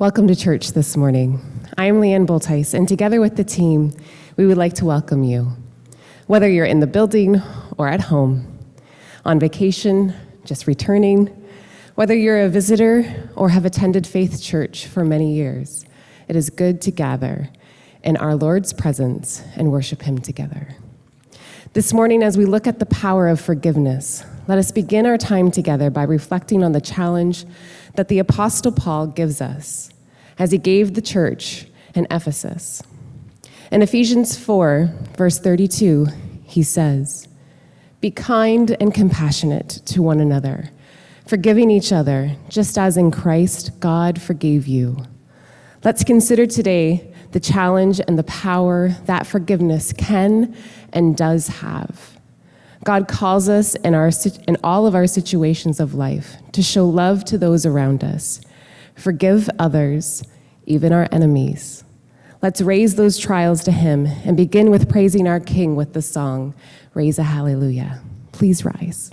Welcome to church this morning. I'm Leanne Boltice, and together with the team, we would like to welcome you. Whether you're in the building or at home, on vacation, just returning, whether you're a visitor or have attended Faith Church for many years, it is good to gather in our Lord's presence and worship Him together. This morning, as we look at the power of forgiveness, let us begin our time together by reflecting on the challenge that the Apostle Paul gives us as he gave the church in Ephesus. In Ephesians 4, verse 32, he says, Be kind and compassionate to one another, forgiving each other, just as in Christ God forgave you. Let's consider today the challenge and the power that forgiveness can and does have. God calls us in, our, in all of our situations of life to show love to those around us, forgive others, even our enemies. Let's raise those trials to Him and begin with praising our King with the song, Raise a Hallelujah. Please rise.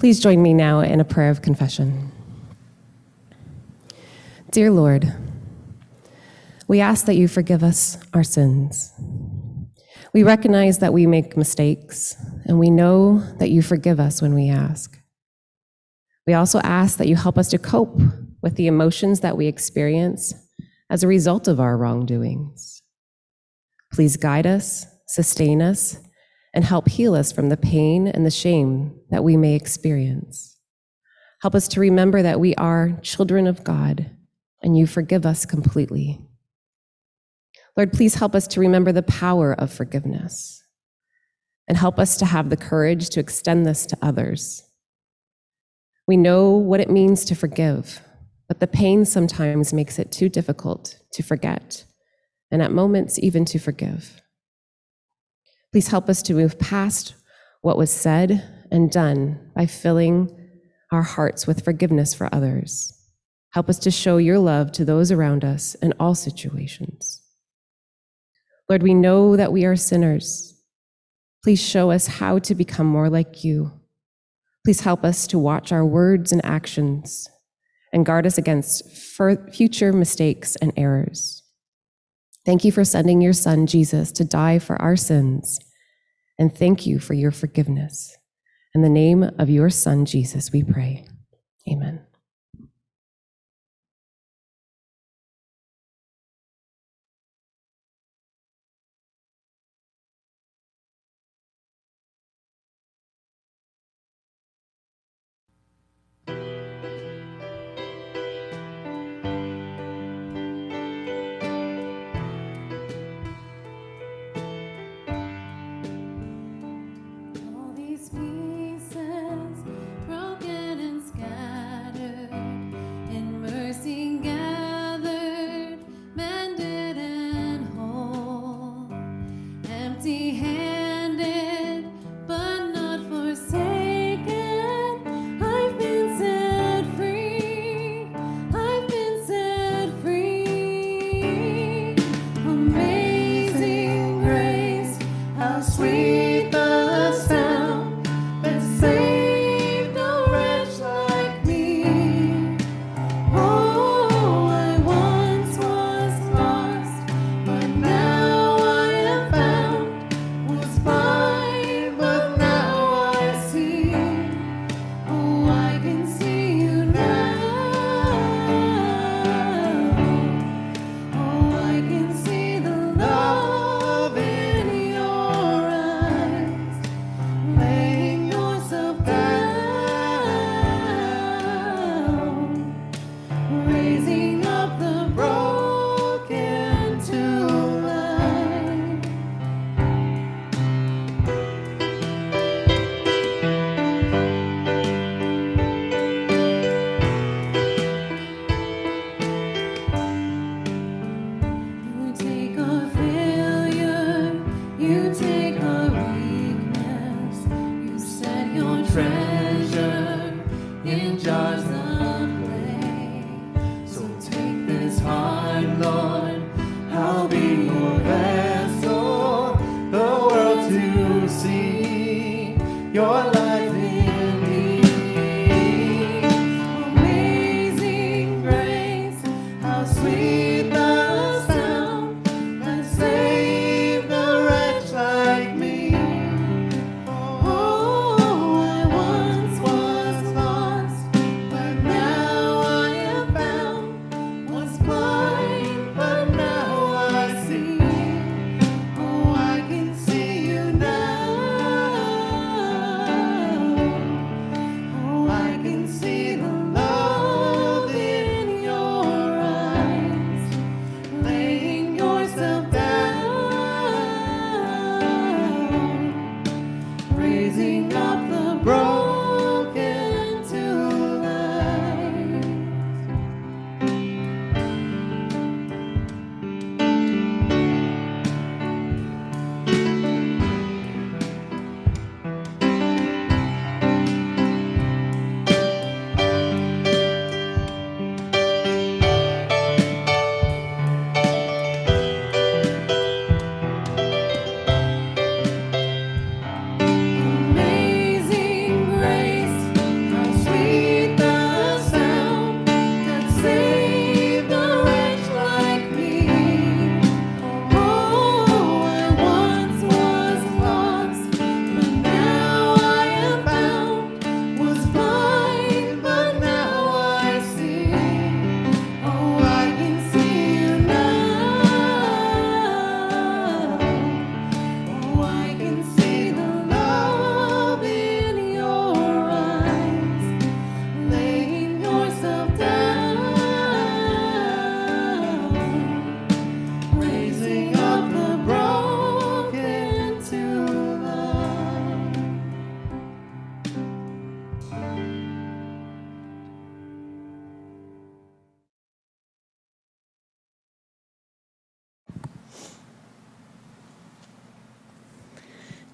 Please join me now in a prayer of confession. Dear Lord, we ask that you forgive us our sins. We recognize that we make mistakes, and we know that you forgive us when we ask. We also ask that you help us to cope with the emotions that we experience as a result of our wrongdoings. Please guide us, sustain us, and help heal us from the pain and the shame that we may experience. Help us to remember that we are children of God and you forgive us completely. Lord, please help us to remember the power of forgiveness and help us to have the courage to extend this to others. We know what it means to forgive, but the pain sometimes makes it too difficult to forget, and at moments, even to forgive. Please help us to move past what was said and done by filling our hearts with forgiveness for others. Help us to show your love to those around us in all situations. Lord, we know that we are sinners. Please show us how to become more like you. Please help us to watch our words and actions and guard us against future mistakes and errors. Thank you for sending your son, Jesus, to die for our sins. And thank you for your forgiveness. In the name of your son, Jesus, we pray. Amen.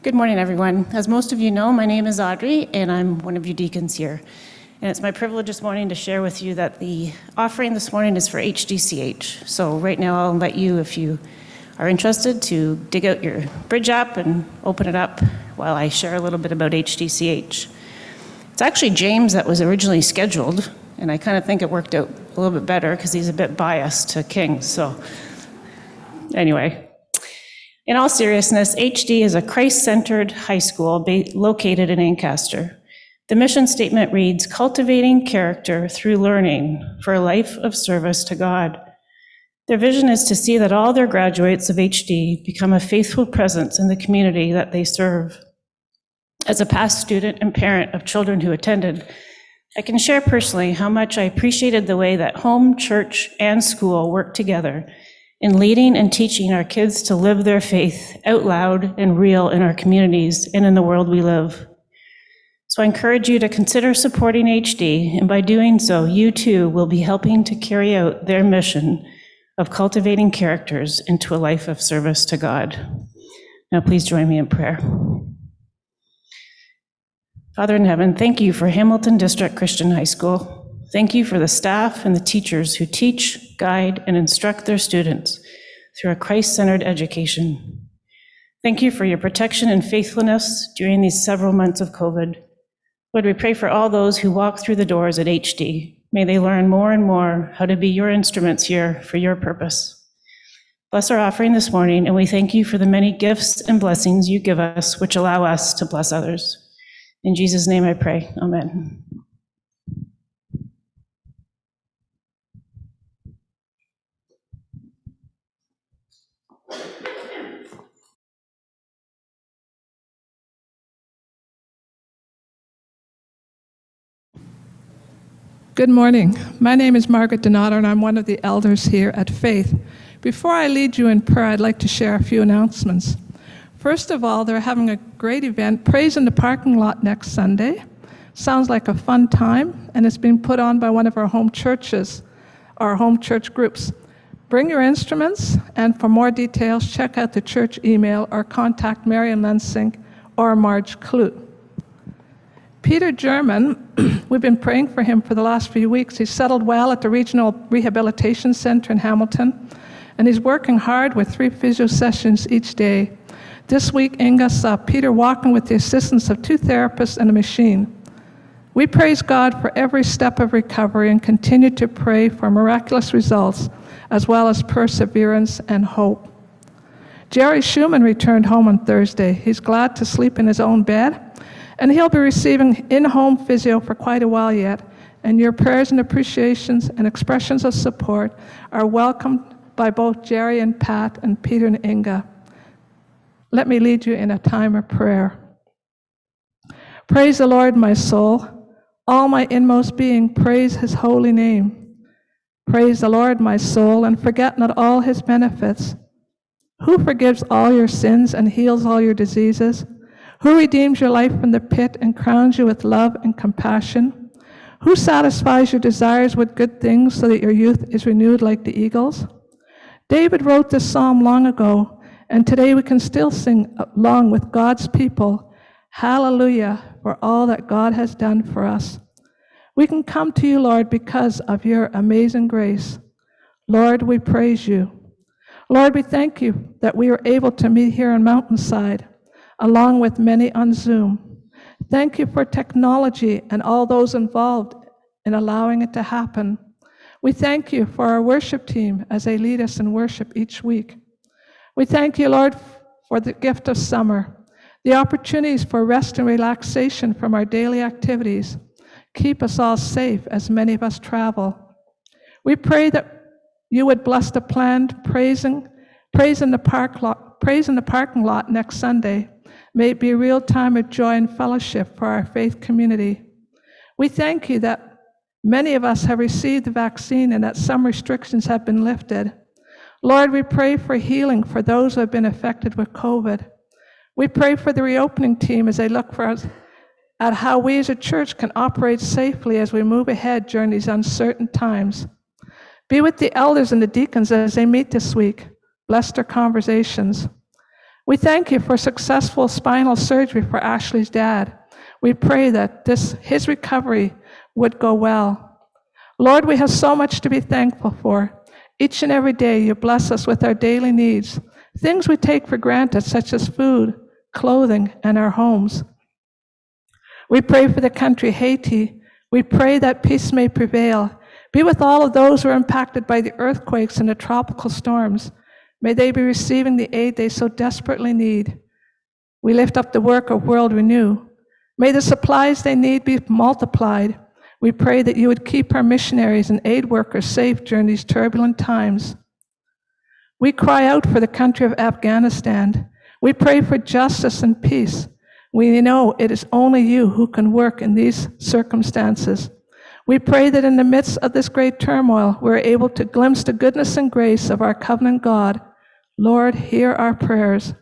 Good morning, everyone. As most of you know, my name is Audrey, and I'm one of your deacons here. And it's my privilege this morning to share with you that the offering this morning is for HDCH. So right now, I'll invite you, if you are interested, to dig out your Bridge app and open it up while I share a little bit about HDCH. It's actually James that was originally scheduled, and I kind of think it worked out a little bit better because he's a bit biased to King. So anyway, in all seriousness, HD is a Christ centered high school located in Ancaster. The mission statement reads Cultivating character through learning for a life of service to God. Their vision is to see that all their graduates of HD become a faithful presence in the community that they serve. As a past student and parent of children who attended, I can share personally how much I appreciated the way that home, church, and school work together in leading and teaching our kids to live their faith out loud and real in our communities and in the world we live. So I encourage you to consider supporting HD, and by doing so, you too will be helping to carry out their mission of cultivating characters into a life of service to God. Now, please join me in prayer. Father in heaven, thank you for Hamilton District Christian High School. Thank you for the staff and the teachers who teach, guide, and instruct their students through a Christ centered education. Thank you for your protection and faithfulness during these several months of COVID. Lord, we pray for all those who walk through the doors at HD. May they learn more and more how to be your instruments here for your purpose. Bless our offering this morning, and we thank you for the many gifts and blessings you give us, which allow us to bless others. In Jesus' name I pray. Amen. Good morning. My name is Margaret Donato, and I'm one of the elders here at Faith. Before I lead you in prayer, I'd like to share a few announcements. First of all, they're having a great event, Praise in the Parking Lot, next Sunday. Sounds like a fun time, and it's being put on by one of our home churches, our home church groups. Bring your instruments, and for more details, check out the church email or contact Marion Lensink or Marge Clute. Peter German, we've been praying for him for the last few weeks. He's settled well at the Regional Rehabilitation Center in Hamilton, and he's working hard with three physio sessions each day. This week, Inga saw uh, Peter walking with the assistance of two therapists and a machine. We praise God for every step of recovery and continue to pray for miraculous results, as well as perseverance and hope. Jerry Schumann returned home on Thursday. He's glad to sleep in his own bed and he'll be receiving in home physio for quite a while yet. And your prayers and appreciations and expressions of support are welcomed by both Jerry and Pat and Peter and Inga. Let me lead you in a time of prayer. Praise the Lord, my soul. All my inmost being, praise his holy name. Praise the Lord, my soul, and forget not all his benefits. Who forgives all your sins and heals all your diseases? Who redeems your life from the pit and crowns you with love and compassion? Who satisfies your desires with good things so that your youth is renewed like the eagles? David wrote this psalm long ago, and today we can still sing along with God's people Hallelujah for all that God has done for us. We can come to you, Lord, because of your amazing grace. Lord, we praise you. Lord, we thank you that we are able to meet here on Mountainside along with many on Zoom. Thank you for technology and all those involved in allowing it to happen. We thank you for our worship team as they lead us in worship each week. We thank you, Lord, for the gift of summer, the opportunities for rest and relaxation from our daily activities. Keep us all safe as many of us travel. We pray that you would bless the planned praising, praise in the park lot, praise in the parking lot next Sunday May it be a real time of joy and fellowship for our faith community. We thank you that many of us have received the vaccine and that some restrictions have been lifted. Lord, we pray for healing for those who have been affected with COVID. We pray for the reopening team as they look for us at how we as a church can operate safely as we move ahead during these uncertain times. Be with the elders and the deacons as they meet this week. Bless their conversations. We thank you for successful spinal surgery for Ashley's dad. We pray that this, his recovery would go well. Lord, we have so much to be thankful for. Each and every day, you bless us with our daily needs, things we take for granted, such as food, clothing, and our homes. We pray for the country, Haiti. We pray that peace may prevail. Be with all of those who are impacted by the earthquakes and the tropical storms. May they be receiving the aid they so desperately need. We lift up the work of World Renew. May the supplies they need be multiplied. We pray that you would keep our missionaries and aid workers safe during these turbulent times. We cry out for the country of Afghanistan. We pray for justice and peace. We know it is only you who can work in these circumstances. We pray that in the midst of this great turmoil, we're able to glimpse the goodness and grace of our covenant God. Lord, hear our prayers.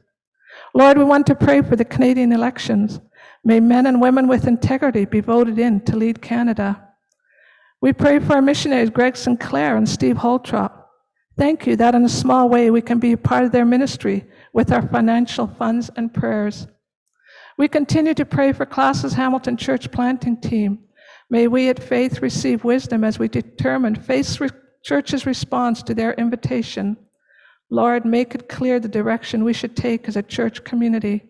Lord, we want to pray for the Canadian elections. May men and women with integrity be voted in to lead Canada. We pray for our missionaries, Greg Sinclair and Steve Holtrop. Thank you that in a small way we can be a part of their ministry with our financial funds and prayers. We continue to pray for Classis Hamilton Church planting team. May we at Faith receive wisdom as we determine Faith Church's response to their invitation. Lord, make it clear the direction we should take as a church community.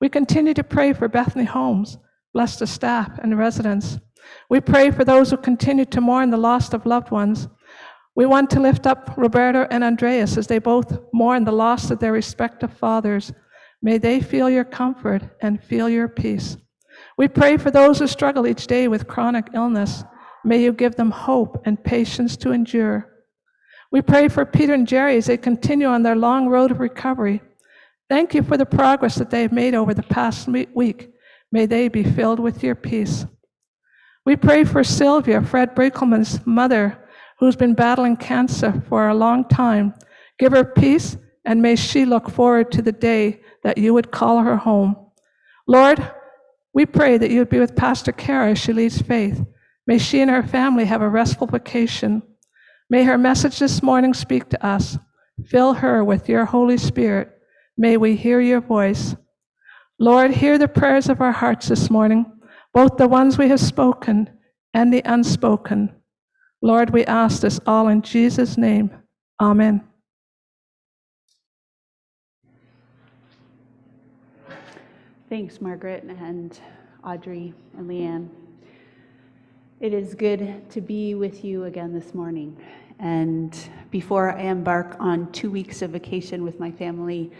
We continue to pray for Bethany Homes, bless the staff and residents. We pray for those who continue to mourn the loss of loved ones. We want to lift up Roberto and Andreas as they both mourn the loss of their respective fathers. May they feel your comfort and feel your peace. We pray for those who struggle each day with chronic illness. May you give them hope and patience to endure. We pray for Peter and Jerry as they continue on their long road of recovery. Thank you for the progress that they have made over the past week. May they be filled with your peace. We pray for Sylvia, Fred Brinkleman's mother, who's been battling cancer for a long time. Give her peace, and may she look forward to the day that you would call her home. Lord, we pray that you would be with Pastor Kara as she leads faith. May she and her family have a restful vacation. May her message this morning speak to us. Fill her with your Holy Spirit May we hear your voice. Lord, hear the prayers of our hearts this morning, both the ones we have spoken and the unspoken. Lord, we ask this all in Jesus' name. Amen. Thanks, Margaret and Audrey and Leanne. It is good to be with you again this morning. And before I embark on two weeks of vacation with my family,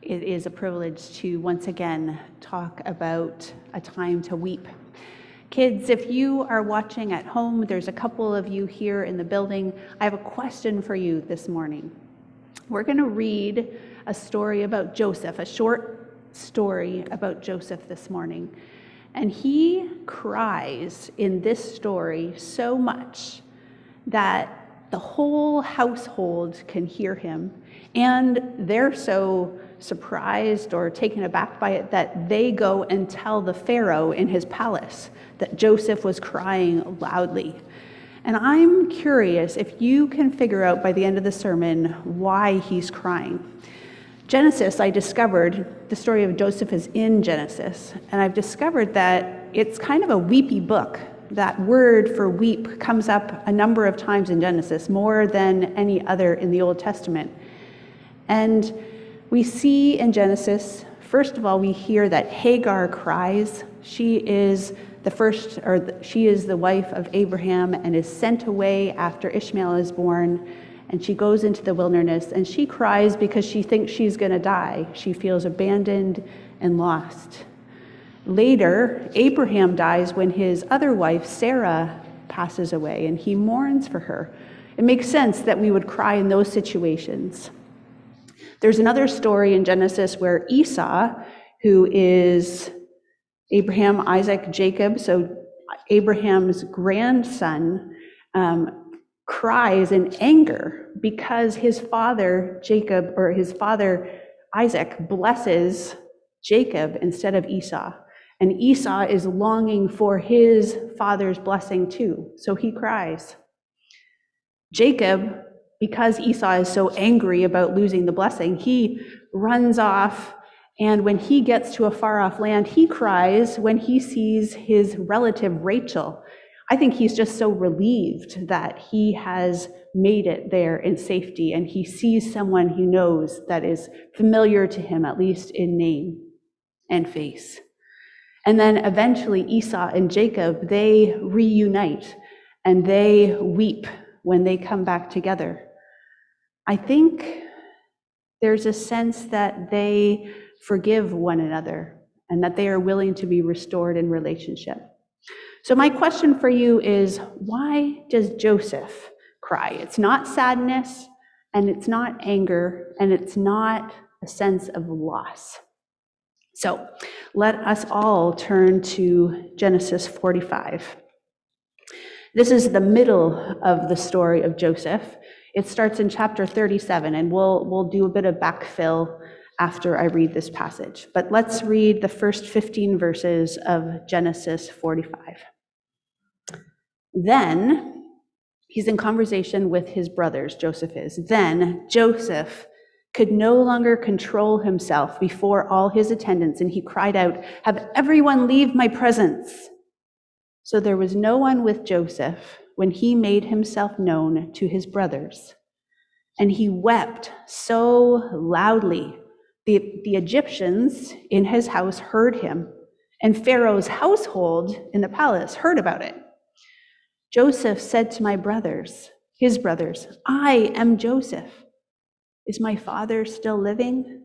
it is a privilege to once again talk about a time to weep. Kids, if you are watching at home, there's a couple of you here in the building. I have a question for you this morning. We're going to read a story about Joseph, a short story about Joseph this morning. And he cries in this story so much that the whole household can hear him. And they're so surprised or taken aback by it that they go and tell the Pharaoh in his palace that Joseph was crying loudly. And I'm curious if you can figure out by the end of the sermon why he's crying. Genesis, I discovered the story of Joseph is in Genesis, and I've discovered that it's kind of a weepy book. That word for weep comes up a number of times in Genesis, more than any other in the Old Testament. And we see in Genesis, first of all, we hear that Hagar cries. She is the first, or she is the wife of Abraham and is sent away after Ishmael is born. And she goes into the wilderness and she cries because she thinks she's going to die. She feels abandoned and lost. Later, Abraham dies when his other wife, Sarah, passes away and he mourns for her. It makes sense that we would cry in those situations. There's another story in Genesis where Esau, who is Abraham, Isaac, Jacob, so Abraham's grandson, um, cries in anger because his father, Jacob, or his father, Isaac, blesses Jacob instead of Esau. And Esau is longing for his father's blessing too, so he cries. Jacob because Esau is so angry about losing the blessing, he runs off. And when he gets to a far off land, he cries when he sees his relative Rachel. I think he's just so relieved that he has made it there in safety and he sees someone he knows that is familiar to him, at least in name and face. And then eventually Esau and Jacob, they reunite and they weep when they come back together. I think there's a sense that they forgive one another and that they are willing to be restored in relationship. So, my question for you is why does Joseph cry? It's not sadness, and it's not anger, and it's not a sense of loss. So, let us all turn to Genesis 45. This is the middle of the story of Joseph. It starts in chapter 37, and we'll, we'll do a bit of backfill after I read this passage. But let's read the first 15 verses of Genesis 45. Then, he's in conversation with his brothers, Joseph is. Then Joseph could no longer control himself before all his attendants, and he cried out, Have everyone leave my presence. So there was no one with Joseph when he made himself known to his brothers. And he wept so loudly. The, the Egyptians in his house heard him, and Pharaoh's household in the palace heard about it. Joseph said to my brothers, his brothers, I am Joseph. Is my father still living?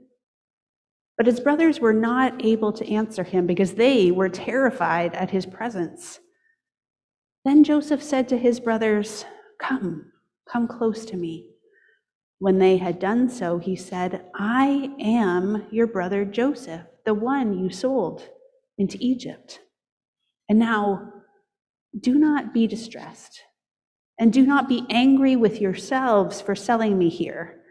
But his brothers were not able to answer him because they were terrified at his presence. Then Joseph said to his brothers, Come, come close to me. When they had done so, he said, I am your brother Joseph, the one you sold into Egypt. And now, do not be distressed, and do not be angry with yourselves for selling me here,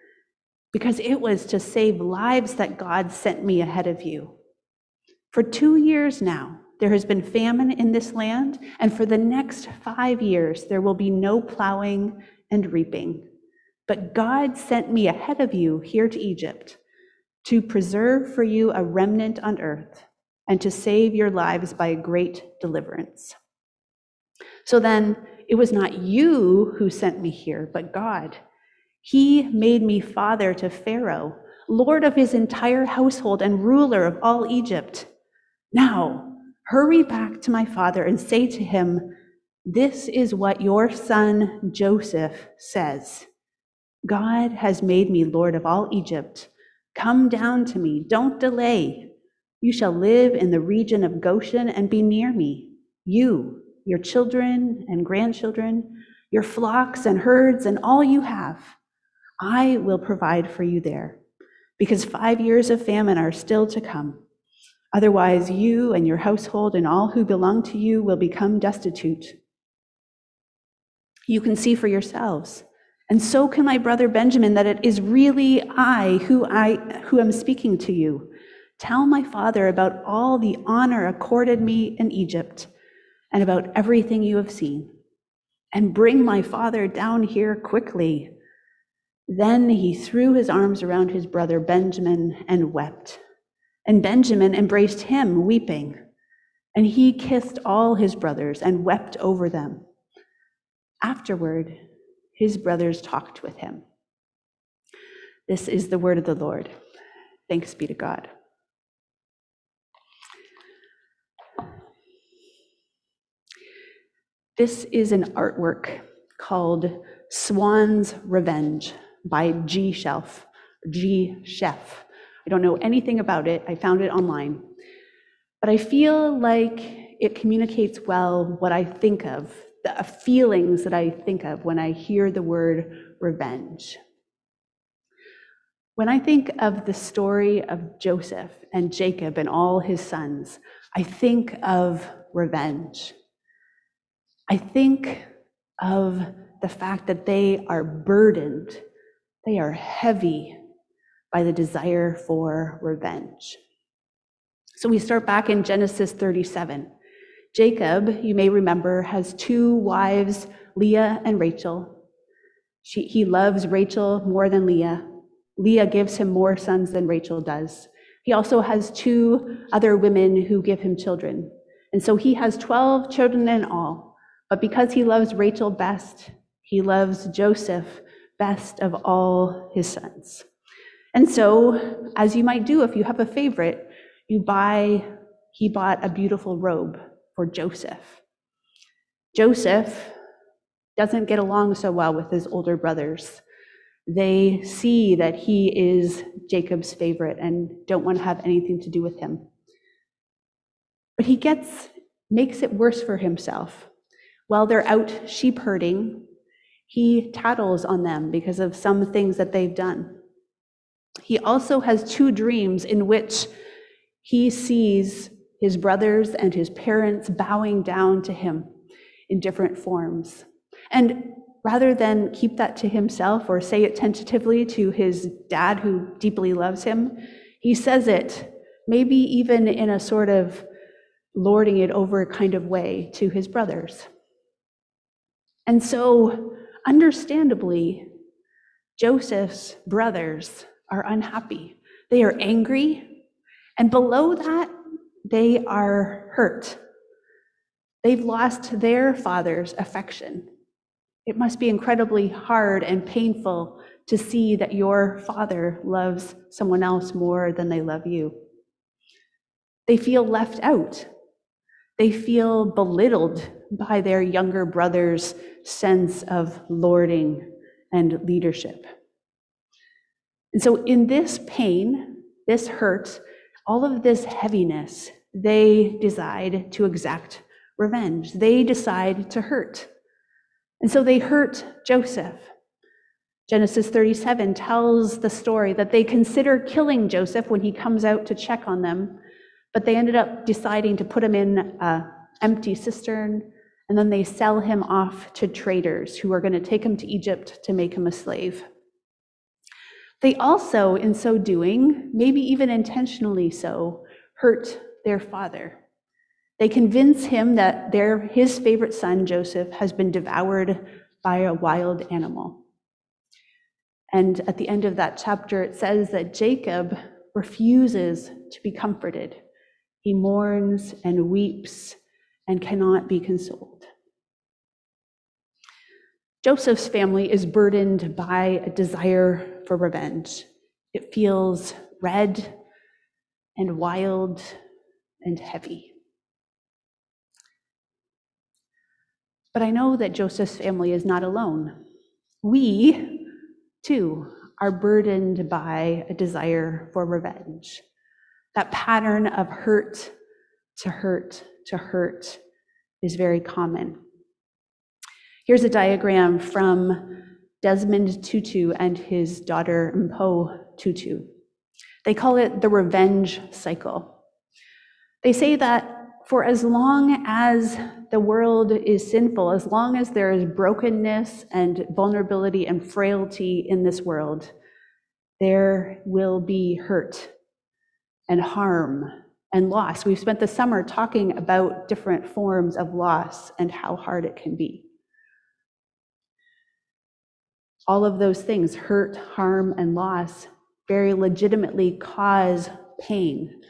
because it was to save lives that God sent me ahead of you. For two years now, there has been famine in this land, and for the next five years, there will be no plowing and reaping. But God sent me ahead of you here to Egypt to preserve for you a remnant on earth and to save your lives by a great deliverance. So then, it was not you who sent me here, but God. He made me father to Pharaoh, lord of his entire household and ruler of all Egypt. Now, hurry back to my father and say to him, This is what your son Joseph says God has made me lord of all Egypt. Come down to me, don't delay. You shall live in the region of Goshen and be near me, you your children and grandchildren, your flocks and herds, and all you have. I will provide for you there, because five years of famine are still to come. Otherwise, you and your household and all who belong to you will become destitute. You can see for yourselves, and so can my brother Benjamin, that it is really I who I who am speaking to you. Tell my father about all the honor accorded me in Egypt and about everything you have seen, and bring my father down here quickly. Then he threw his arms around his brother Benjamin and wept. And Benjamin embraced him, weeping. And he kissed all his brothers and wept over them. Afterward, his brothers talked with him. This is the word of the Lord. Thanks be to God. This is an artwork called Swan's Revenge by G. Shelf, G. Chef. I don't know anything about it. I found it online. But I feel like it communicates well what I think of, the uh, feelings that I think of when I hear the word revenge. When I think of the story of Joseph and Jacob and all his sons, I think of revenge. I think of the fact that they are burdened, they are heavy by the desire for revenge. So we start back in Genesis 37. Jacob, you may remember, has two wives, Leah and Rachel. She, he loves Rachel more than Leah. Leah gives him more sons than Rachel does. He also has two other women who give him children. And so he has 12 children in all. But because he loves Rachel best, he loves Joseph best of all his sons. And so, as you might do if you have a favorite, you buy, he bought a beautiful robe for Joseph. Joseph doesn't get along so well with his older brothers. They see that he is Jacob's favorite and don't want to have anything to do with him. But he gets makes it worse for himself. While they're out sheep herding, he tattles on them because of some things that they've done. He also has two dreams in which he sees his brothers and his parents bowing down to him in different forms. And rather than keep that to himself or say it tentatively to his dad who deeply loves him, he says it, maybe even in a sort of lording it over kind of way to his brothers. And so, understandably, Joseph's brothers are unhappy. They are angry. And below that, they are hurt. They've lost their father's affection. It must be incredibly hard and painful to see that your father loves someone else more than they love you. They feel left out. They feel belittled by their younger brother's sense of lording and leadership. And so, in this pain, this hurt, all of this heaviness, they decide to exact revenge. They decide to hurt. And so they hurt Joseph. Genesis 37 tells the story that they consider killing Joseph when he comes out to check on them, but they ended up deciding to put him in an empty cistern, and then they sell him off to traders who are going to take him to Egypt to make him a slave. They also, in so doing, maybe even intentionally so, hurt their father. They convince him that their, his favorite son, Joseph, has been devoured by a wild animal. And at the end of that chapter, it says that Jacob refuses to be comforted. He mourns and weeps and cannot be consoled. Joseph's family is burdened by a desire for revenge. It feels red and wild and heavy. But I know that Joseph's family is not alone. We, too, are burdened by a desire for revenge. That pattern of hurt to hurt to hurt is very common. Here's a diagram from Desmond Tutu and his daughter Mpho Tutu. They call it the revenge cycle. They say that for as long as the world is sinful, as long as there is brokenness and vulnerability and frailty in this world, there will be hurt and harm and loss. We've spent the summer talking about different forms of loss and how hard it can be. All of those things, hurt, harm, and loss, very legitimately cause pain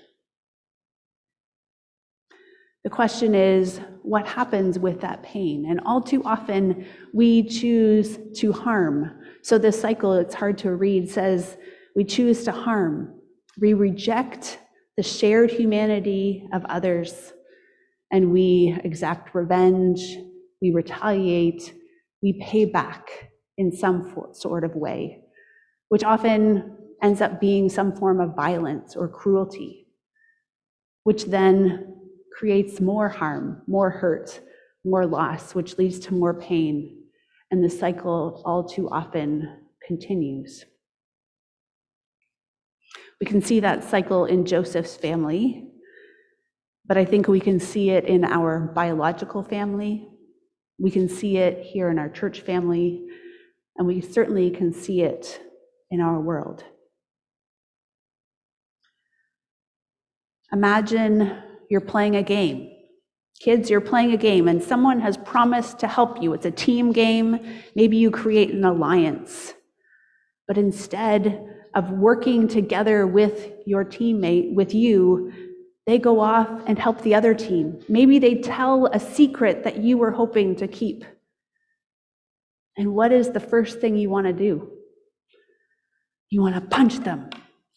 the question is, what happens with that pain? And all too often, we choose to harm. So this cycle, it's hard to read, says we choose to harm. We reject the shared humanity of others, and we exact revenge, we retaliate, we pay back in some sort of way, which often ends up being some form of violence or cruelty, which then creates more harm, more hurt, more loss, which leads to more pain. And the cycle all too often continues. We can see that cycle in Joseph's family, but I think we can see it in our biological family. We can see it here in our church family, and we certainly can see it in our world. Imagine you're playing a game. Kids, you're playing a game and someone has promised to help you. It's a team game. Maybe you create an alliance. But instead of working together with your teammate, with you, they go off and help the other team. Maybe they tell a secret that you were hoping to keep. And what is the first thing you want to do? You want to punch them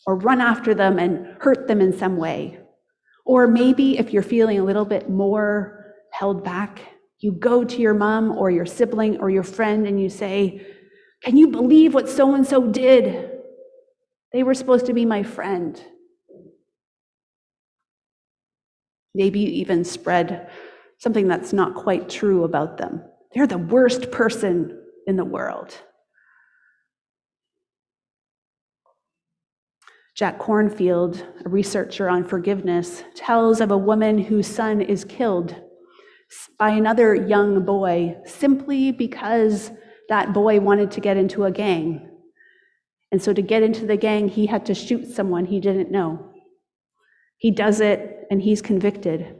or run after them and hurt them in some way. Or maybe if you're feeling a little bit more held back, you go to your mom or your sibling or your friend and you say, Can you believe what so and so did? They were supposed to be my friend. Maybe you even spread something that's not quite true about them. They're the worst person in the world. Jack Kornfield, a researcher on forgiveness, tells of a woman whose son is killed by another young boy simply because that boy wanted to get into a gang. And so, to get into the gang, he had to shoot someone he didn't know. He does it, and he's convicted.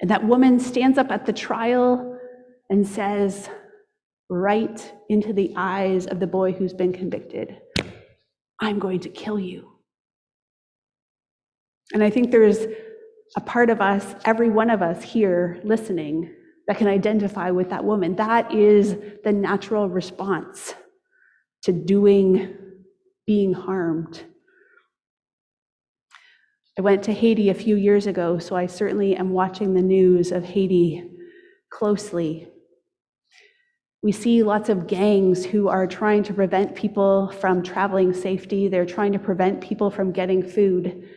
And that woman stands up at the trial and says, right into the eyes of the boy who's been convicted, I'm going to kill you. And I think there's a part of us, every one of us here listening, that can identify with that woman. That is the natural response to doing, being harmed. I went to Haiti a few years ago, so I certainly am watching the news of Haiti closely. We see lots of gangs who are trying to prevent people from traveling safety. They're trying to prevent people from getting food.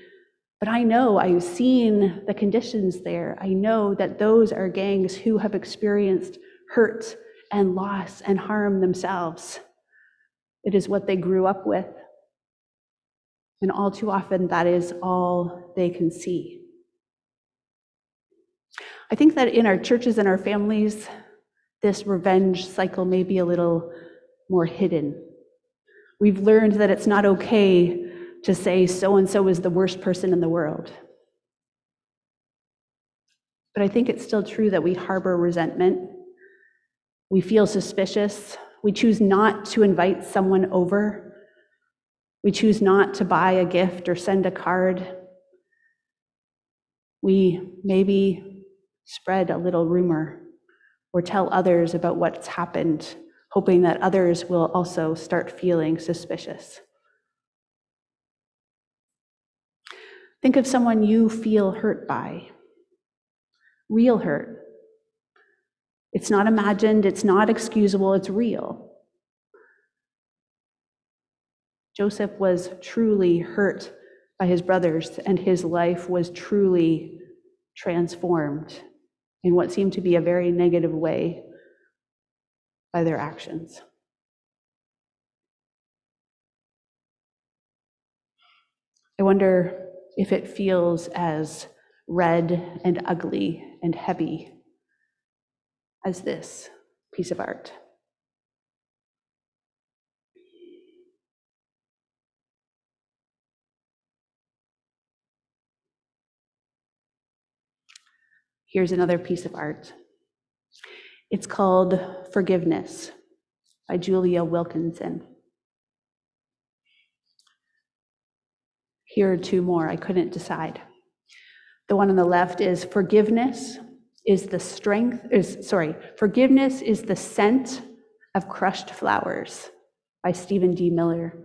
But I know, I've seen the conditions there. I know that those are gangs who have experienced hurt and loss and harm themselves. It is what they grew up with. And all too often, that is all they can see. I think that in our churches and our families, this revenge cycle may be a little more hidden. We've learned that it's not okay to say so and so is the worst person in the world. But I think it's still true that we harbor resentment. We feel suspicious. We choose not to invite someone over. We choose not to buy a gift or send a card. We maybe spread a little rumor or tell others about what's happened, hoping that others will also start feeling suspicious. Think of someone you feel hurt by. Real hurt. It's not imagined, it's not excusable, it's real. Joseph was truly hurt by his brothers, and his life was truly transformed in what seemed to be a very negative way by their actions. I wonder if it feels as red and ugly and heavy as this piece of art. Here's another piece of art. It's called Forgiveness by Julia Wilkinson. Here are two more, I couldn't decide. The one on the left is forgiveness is the strength, is sorry, forgiveness is the scent of crushed flowers by Stephen D. Miller.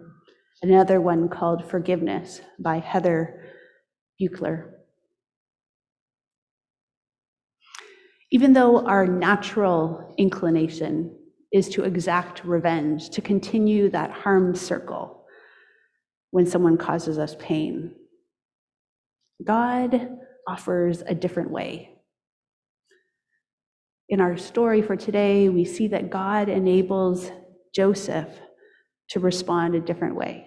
Another one called Forgiveness by Heather Buechler. Even though our natural inclination is to exact revenge, to continue that harm circle, when someone causes us pain. God offers a different way. In our story for today, we see that God enables Joseph to respond a different way,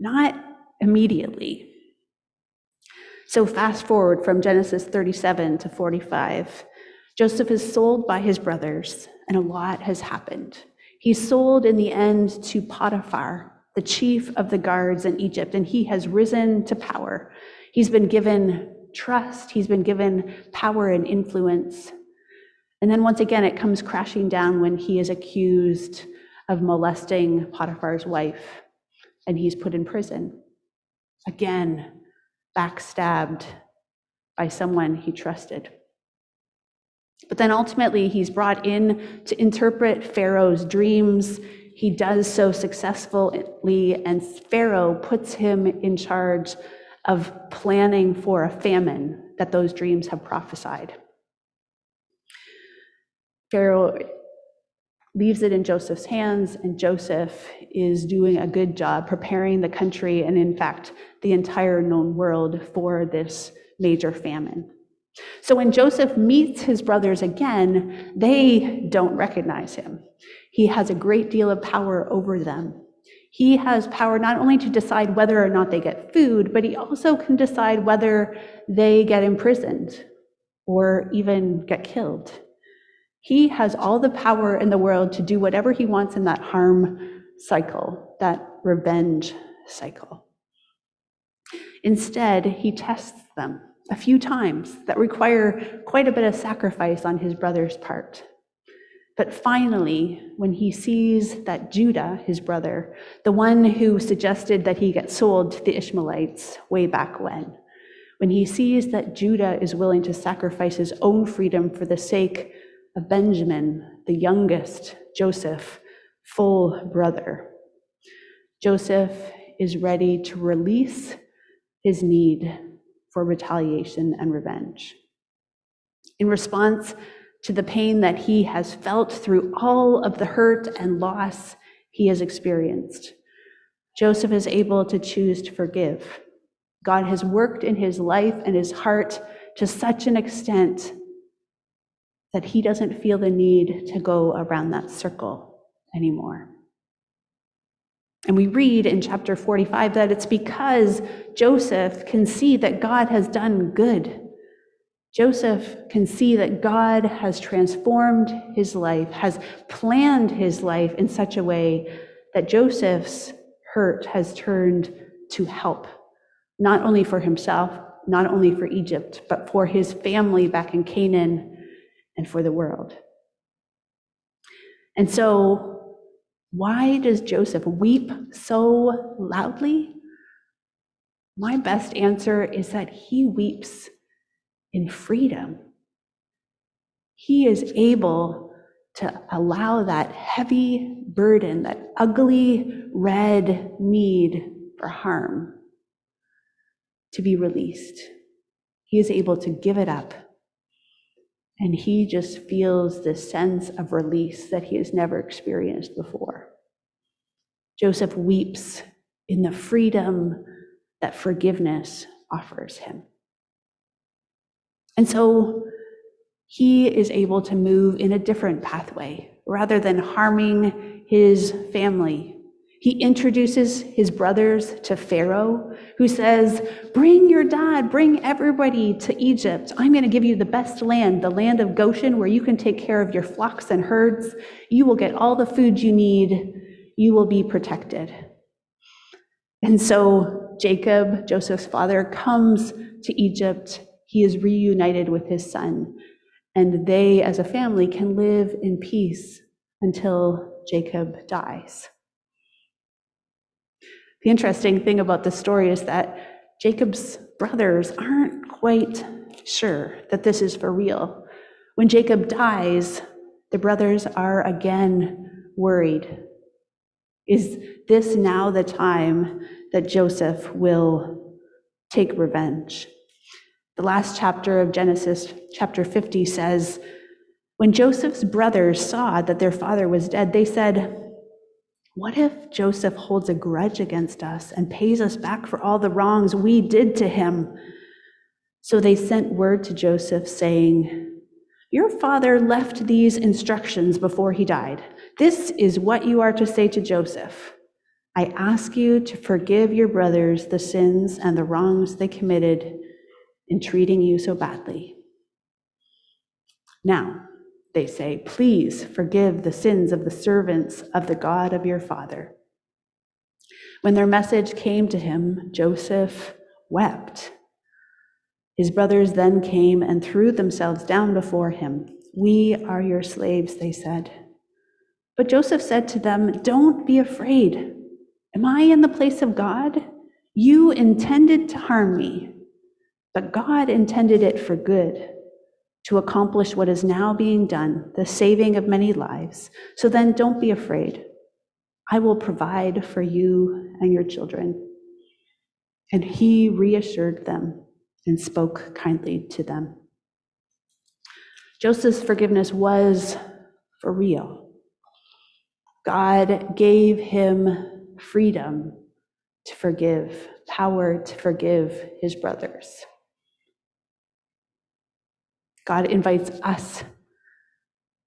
not immediately. So, fast forward from Genesis 37 to 45. Joseph is sold by his brothers, and a lot has happened. He's sold in the end to Potiphar, the chief of the guards in Egypt, and he has risen to power. He's been given trust, he's been given power and influence. And then once again, it comes crashing down when he is accused of molesting Potiphar's wife and he's put in prison. Again, backstabbed by someone he trusted. But then ultimately, he's brought in to interpret Pharaoh's dreams. He does so successfully, and Pharaoh puts him in charge of planning for a famine that those dreams have prophesied. Pharaoh leaves it in Joseph's hands, and Joseph is doing a good job preparing the country and, in fact, the entire known world for this major famine. So when Joseph meets his brothers again, they don't recognize him. He has a great deal of power over them. He has power not only to decide whether or not they get food, but he also can decide whether they get imprisoned or even get killed. He has all the power in the world to do whatever he wants in that harm cycle, that revenge cycle. Instead, he tests them a few times that require quite a bit of sacrifice on his brother's part. But finally, when he sees that Judah, his brother, the one who suggested that he get sold to the Ishmaelites way back when, when he sees that Judah is willing to sacrifice his own freedom for the sake of Benjamin, the youngest, Joseph, full brother. Joseph is ready to release his need for retaliation and revenge. In response to the pain that he has felt through all of the hurt and loss he has experienced, Joseph is able to choose to forgive. God has worked in his life and his heart to such an extent that he doesn't feel the need to go around that circle anymore. And we read in chapter 45 that it's because Joseph can see that God has done good. Joseph can see that God has transformed his life, has planned his life in such a way that Joseph's hurt has turned to help, not only for himself, not only for Egypt, but for his family back in Canaan and for the world. And so, why does Joseph weep so loudly? My best answer is that he weeps in freedom. He is able to allow that heavy burden, that ugly red need for harm, to be released. He is able to give it up and he just feels this sense of release that he has never experienced before. Joseph weeps in the freedom that forgiveness offers him. And so he is able to move in a different pathway rather than harming his family he introduces his brothers to Pharaoh, who says, Bring your dad, bring everybody to Egypt. I'm going to give you the best land, the land of Goshen, where you can take care of your flocks and herds. You will get all the food you need. You will be protected. And so Jacob, Joseph's father, comes to Egypt. He is reunited with his son, and they, as a family, can live in peace until Jacob dies. The interesting thing about this story is that Jacob's brothers aren't quite sure that this is for real. When Jacob dies, the brothers are again worried. Is this now the time that Joseph will take revenge? The last chapter of Genesis, chapter 50, says When Joseph's brothers saw that their father was dead, they said, what if Joseph holds a grudge against us and pays us back for all the wrongs we did to him? So they sent word to Joseph saying, Your father left these instructions before he died. This is what you are to say to Joseph. I ask you to forgive your brothers the sins and the wrongs they committed in treating you so badly. Now, they say, Please forgive the sins of the servants of the God of your father. When their message came to him, Joseph wept. His brothers then came and threw themselves down before him. We are your slaves, they said. But Joseph said to them, Don't be afraid. Am I in the place of God? You intended to harm me, but God intended it for good, to accomplish what is now being done, the saving of many lives. So then don't be afraid. I will provide for you and your children. And he reassured them and spoke kindly to them. Joseph's forgiveness was for real. God gave him freedom to forgive, power to forgive his brothers. God invites us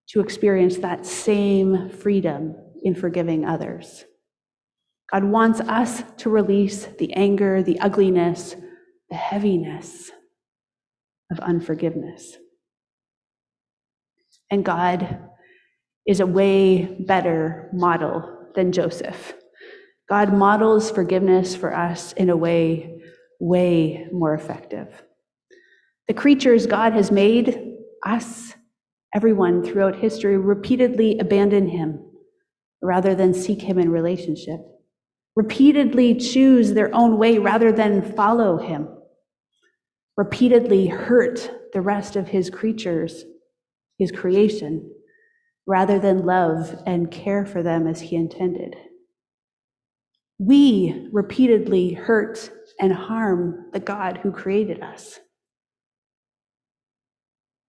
to experience that same freedom in forgiving others. God wants us to release the anger, the ugliness, the heaviness of unforgiveness. And God is a way better model than Joseph. God models forgiveness for us in a way way more effective. The creatures God has made, us, everyone throughout history, repeatedly abandon him rather than seek him in relationship, repeatedly choose their own way rather than follow him, repeatedly hurt the rest of his creatures, his creation, rather than love and care for them as he intended. We repeatedly hurt and harm the God who created us.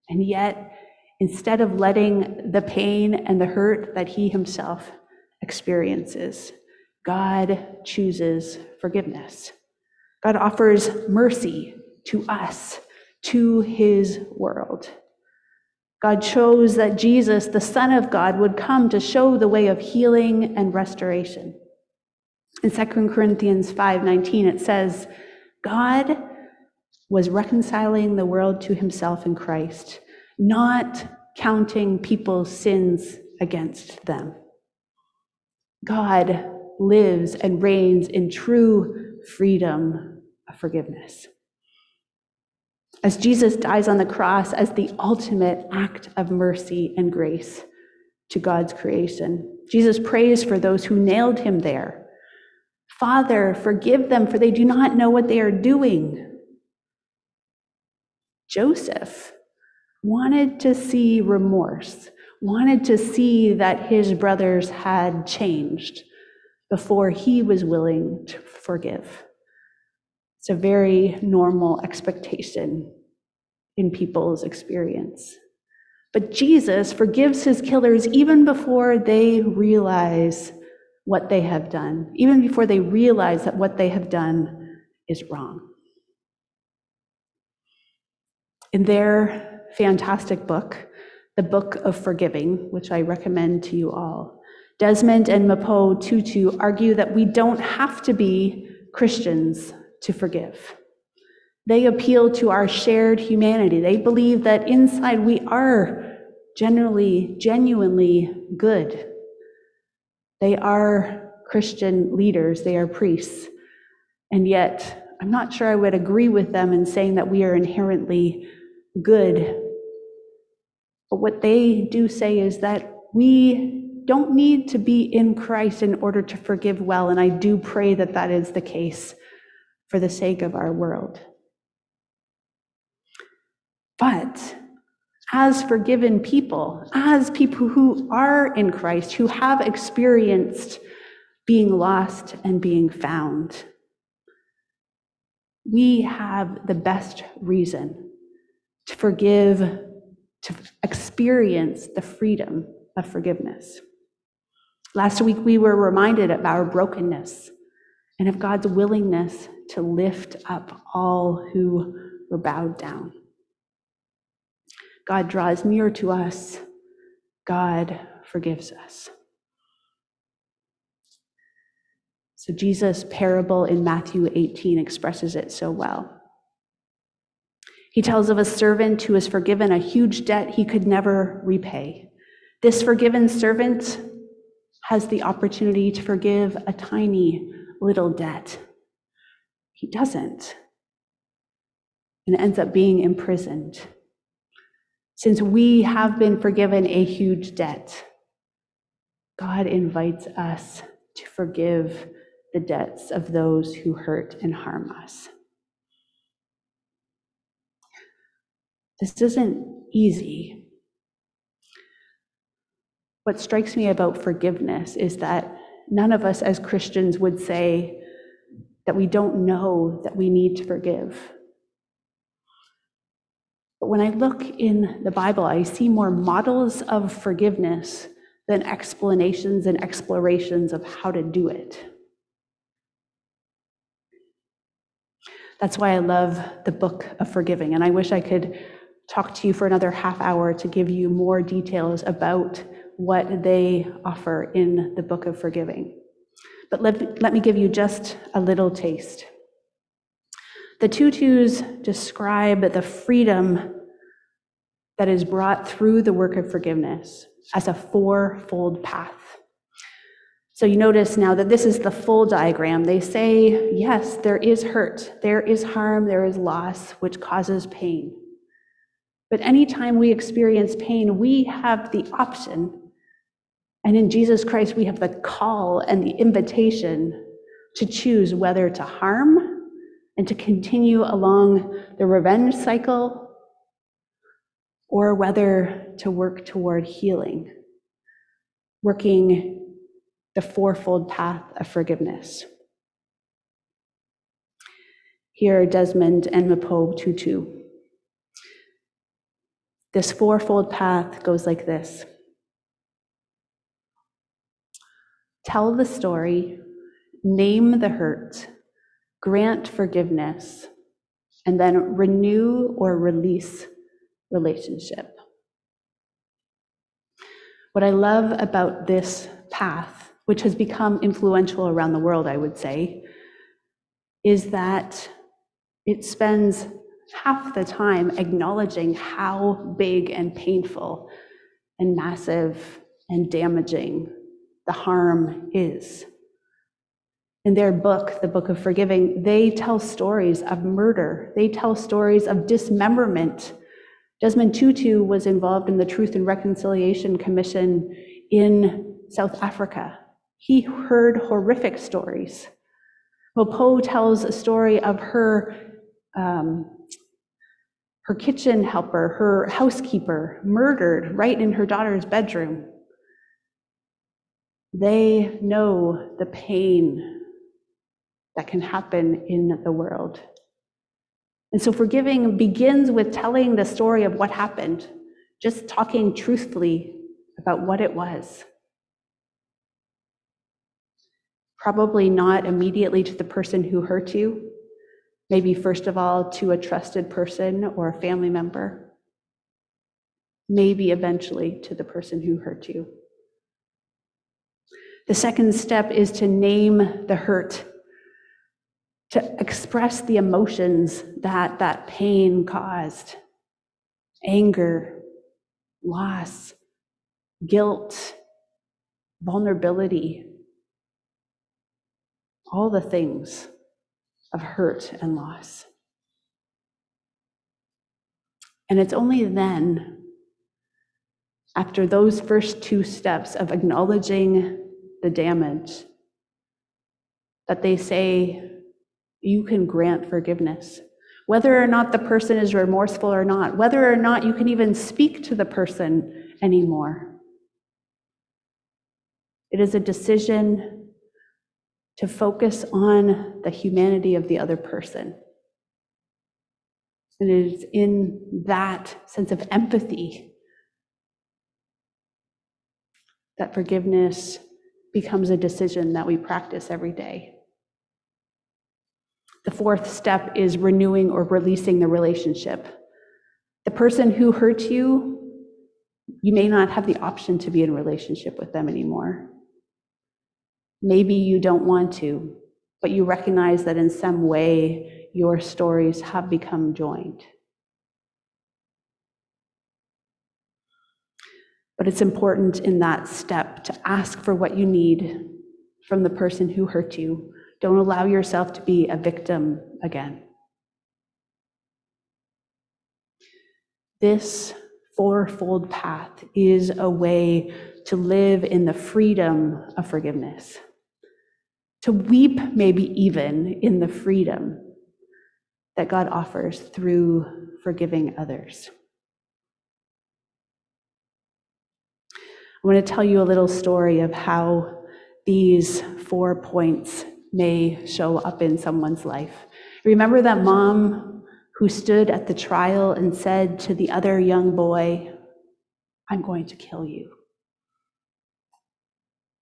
And yet, instead of letting the pain and the hurt that he himself experiences, God chooses forgiveness. God offers mercy to us, to his world. God chose that Jesus, the Son of God, would come to show the way of healing and restoration. In 2 Corinthians 5:19 it says, God was reconciling the world to himself in Christ, not counting people's sins against them. God lives and reigns in true freedom of forgiveness. As Jesus dies on the cross as the ultimate act of mercy and grace to God's creation, Jesus prays for those who nailed him there. Father, forgive them, for they do not know what they are doing. Joseph wanted to see remorse, wanted to see that his brothers had changed before he was willing to forgive. It's a very normal expectation in people's experience. But Jesus forgives his killers even before they realize what they have done, even before they realize that what they have done is wrong. In their fantastic book, The Book of Forgiving, which I recommend to you all, Desmond and Mpho Tutu argue that we don't have to be Christians to forgive. They appeal to our shared humanity. They believe that inside we are generally, genuinely good. They are Christian leaders, they are priests. And yet, I'm not sure I would agree with them in saying that we are inherently good. But what they do say is that we don't need to be in Christ in order to forgive well. And I do pray that that is the case for the sake of our world. But as forgiven people, as people who are in Christ, who have experienced being lost and being found, we have the best reason to forgive, to experience the freedom of forgiveness. Last week, we were reminded of our brokenness and of God's willingness to lift up all who were bowed down. God draws near to us, God forgives us. So, Jesus' parable in Matthew 18 expresses it so well. He tells of a servant who is forgiven a huge debt he could never repay. This forgiven servant has the opportunity to forgive a tiny little debt. He doesn't. and ends up being imprisoned. Since we have been forgiven a huge debt, God invites us to forgive the debts of those who hurt and harm us. This isn't easy. What strikes me about forgiveness is that none of us as Christians would say that we don't know that we need to forgive. But when I look in the Bible, I see more models of forgiveness than explanations and explorations of how to do it. That's why I love the book of forgiving. And I wish I could talk to you for another half hour to give you more details about what they offer in the book of forgiving. But let, let me give you just a little taste. The tutus describe the freedom that is brought through the work of forgiveness as a fourfold path. So you notice now that this is the full diagram. They say, yes, there is hurt, there is harm, there is loss, which causes pain. But anytime we experience pain, we have the option, and in Jesus Christ, we have the call and the invitation to choose whether to harm and to continue along the revenge cycle or whether to work toward healing, working the fourfold path of forgiveness. Here, Desmond and Mpho Tutu. This fourfold path goes like this Tell the story, name the hurt, grant forgiveness, and then renew or release relationship. What I love about this path, which has become influential around the world, I would say, is that it spends half the time acknowledging how big and painful and massive and damaging the harm is. In their book, The Book of Forgiving, they tell stories of murder, they tell stories of dismemberment. Desmond Tutu was involved in the Truth and Reconciliation Commission in South Africa. He heard horrific stories. Mpho tells a story of her um, her kitchen helper, her housekeeper, murdered right in her daughter's bedroom. They know the pain that can happen in the world. And so forgiving begins with telling the story of what happened, just talking truthfully about what it was. Probably not immediately to the person who hurt you, maybe first of all to a trusted person or a family member, maybe eventually to the person who hurt you. The second step is to name the hurt, to express the emotions that that pain caused. Anger, loss, guilt, vulnerability, all the things of hurt and loss. And it's only then, after those first two steps of acknowledging the damage, that they say, you can grant forgiveness. Whether or not the person is remorseful or not, whether or not you can even speak to the person anymore. It is a decision to focus on the humanity of the other person. And it is in that sense of empathy that forgiveness becomes a decision that we practice every day. The fourth step is renewing or releasing the relationship. The person who hurt you, you may not have the option to be in relationship with them anymore. Maybe you don't want to, but you recognize that in some way your stories have become joined. But it's important in that step to ask for what you need from the person who hurt you. Don't allow yourself to be a victim again. This fourfold path is a way to live in the freedom of forgiveness, to weep, maybe even in the freedom that God offers through forgiving others. I want to tell you a little story of how these four points may show up in someone's life. Remember that mom who stood at the trial and said to the other young boy, I'm going to kill you.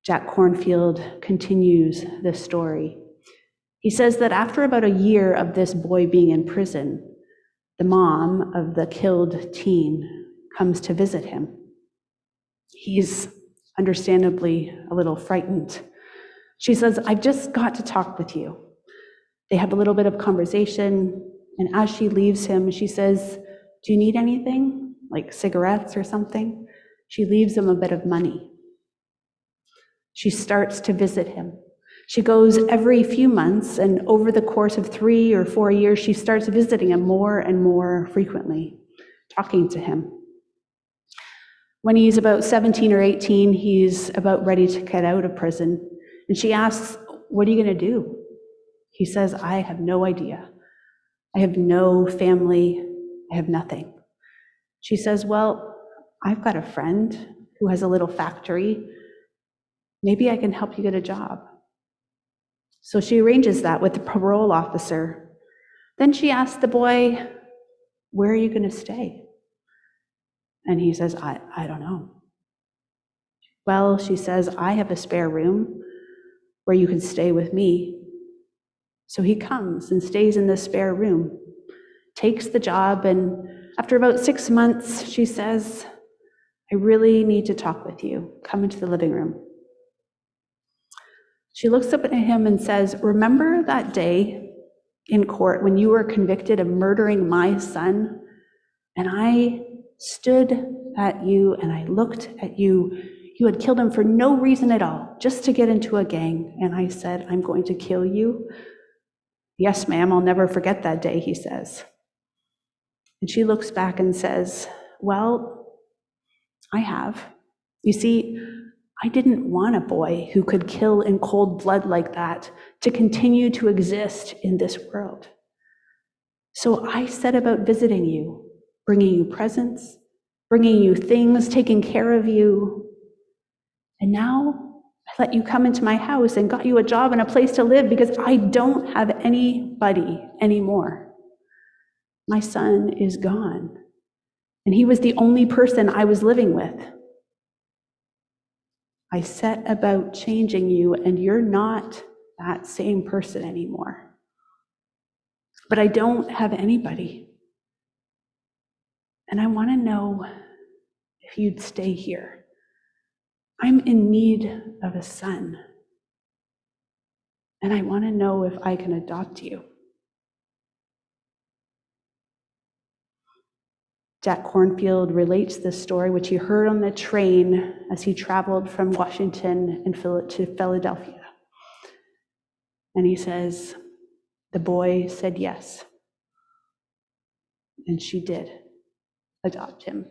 Jack Kornfield continues this story. He says that after about a year of this boy being in prison, the mom of the killed teen comes to visit him. He's understandably a little frightened. She says, I've just got to talk with you. They have a little bit of conversation, and as she leaves him, she says, Do you need anything, like cigarettes or something? She leaves him a bit of money. She starts to visit him. She goes every few months, and over the course of three or four years, she starts visiting him more and more frequently, talking to him. When he's about 17 or 18, he's about ready to get out of prison. And she asks, What are you going to do? He says, I have no idea. I have no family. I have nothing. She says, Well, I've got a friend who has a little factory. Maybe I can help you get a job. So she arranges that with the parole officer. Then she asks the boy, Where are you going to stay? And he says, I, I don't know. Well, she says, I have a spare room where you can stay with me. So he comes and stays in the spare room, takes the job, and after about six months, she says, I really need to talk with you. Come into the living room. She looks up at him and says, Remember that day in court when you were convicted of murdering my son? And I stood at you and I looked at you. You had killed him for no reason at all, just to get into a gang. And I said, I'm going to kill you. Yes, ma'am, I'll never forget that day, he says. And she looks back and says, Well, I have. You see, I didn't want a boy who could kill in cold blood like that to continue to exist in this world. So I set about visiting you, bringing you presents, bringing you things, taking care of you. And now I let you come into my house and got you a job and a place to live because I don't have anybody anymore. My son is gone. And he was the only person I was living with. I set about changing you, and you're not that same person anymore. But I don't have anybody. And I want to know if you'd stay here. I'm in need of a son. And I want to know if I can adopt you. Jack Kornfield relates this story, which he heard on the train as he traveled from Washington to Philadelphia. And he says, The boy said yes. And she did adopt him.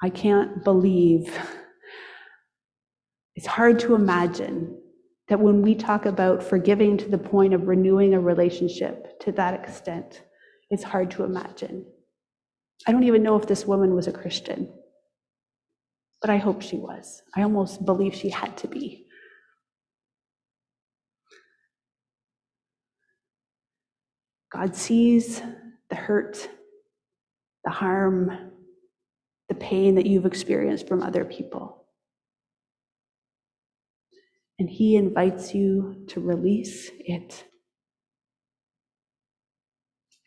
I can't believe, it's hard to imagine that when we talk about forgiving to the point of renewing a relationship to that extent, it's hard to imagine. I don't even know if this woman was a Christian, but I hope she was. I almost believe she had to be. God sees the hurt, the harm, the pain that you've experienced from other people. And He invites you to release it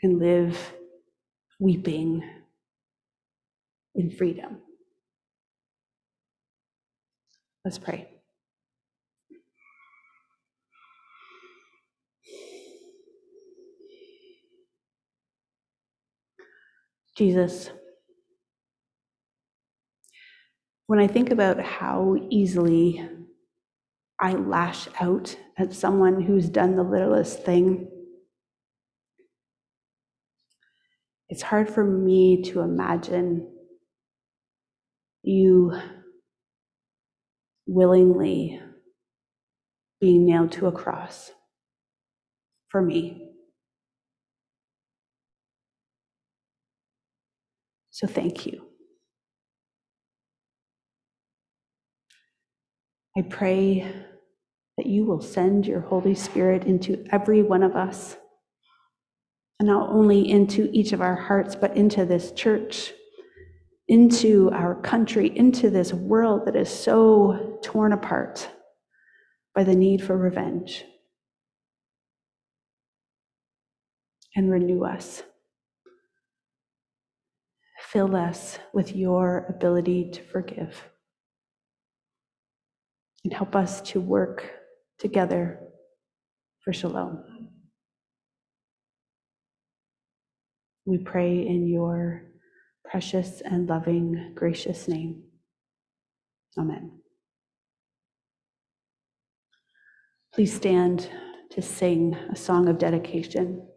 and live weeping in freedom. Let's pray. Jesus, when I think about how easily I lash out at someone who's done the littlest thing. It's hard for me to imagine you willingly being nailed to a cross for me. So thank you. I pray that you will send your Holy Spirit into every one of us, and not only into each of our hearts, but into this church, into our country, into this world that is so torn apart by the need for revenge. And renew us. Fill us with your ability to forgive. And help us to work together for shalom. We pray in your precious and loving, gracious name. Amen. Please stand to sing a song of dedication.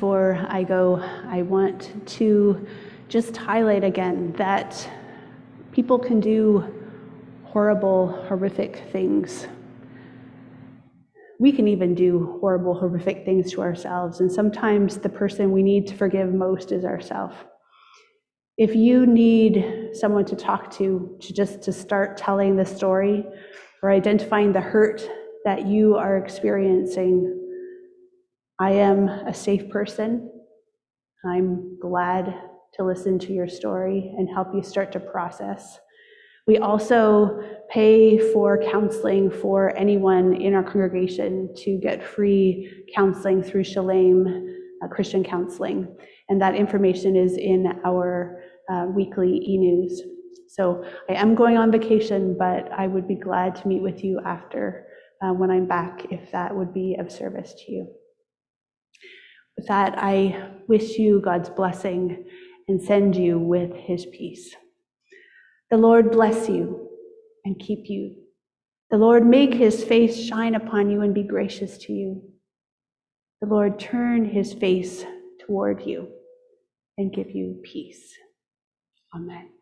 Before I go, I want to just highlight again that people can do horrible, horrific things. We can even do horrible, horrific things to ourselves, and sometimes the person we need to forgive most is ourselves. If you need someone to talk to, to just to start telling the story or identifying the hurt that you are experiencing, I am a safe person. I'm glad to listen to your story and help you start to process. We also pay for counseling for anyone in our congregation to get free counseling through Shalem uh, Christian Counseling. And that information is in our uh, weekly e news. So I am going on vacation, but I would be glad to meet with you after uh, when I'm back if that would be of service to you. That, I wish you God's blessing and send you with his peace. The Lord bless you and keep you. The Lord make his face shine upon you and be gracious to you. The Lord turn his face toward you and give you peace. Amen.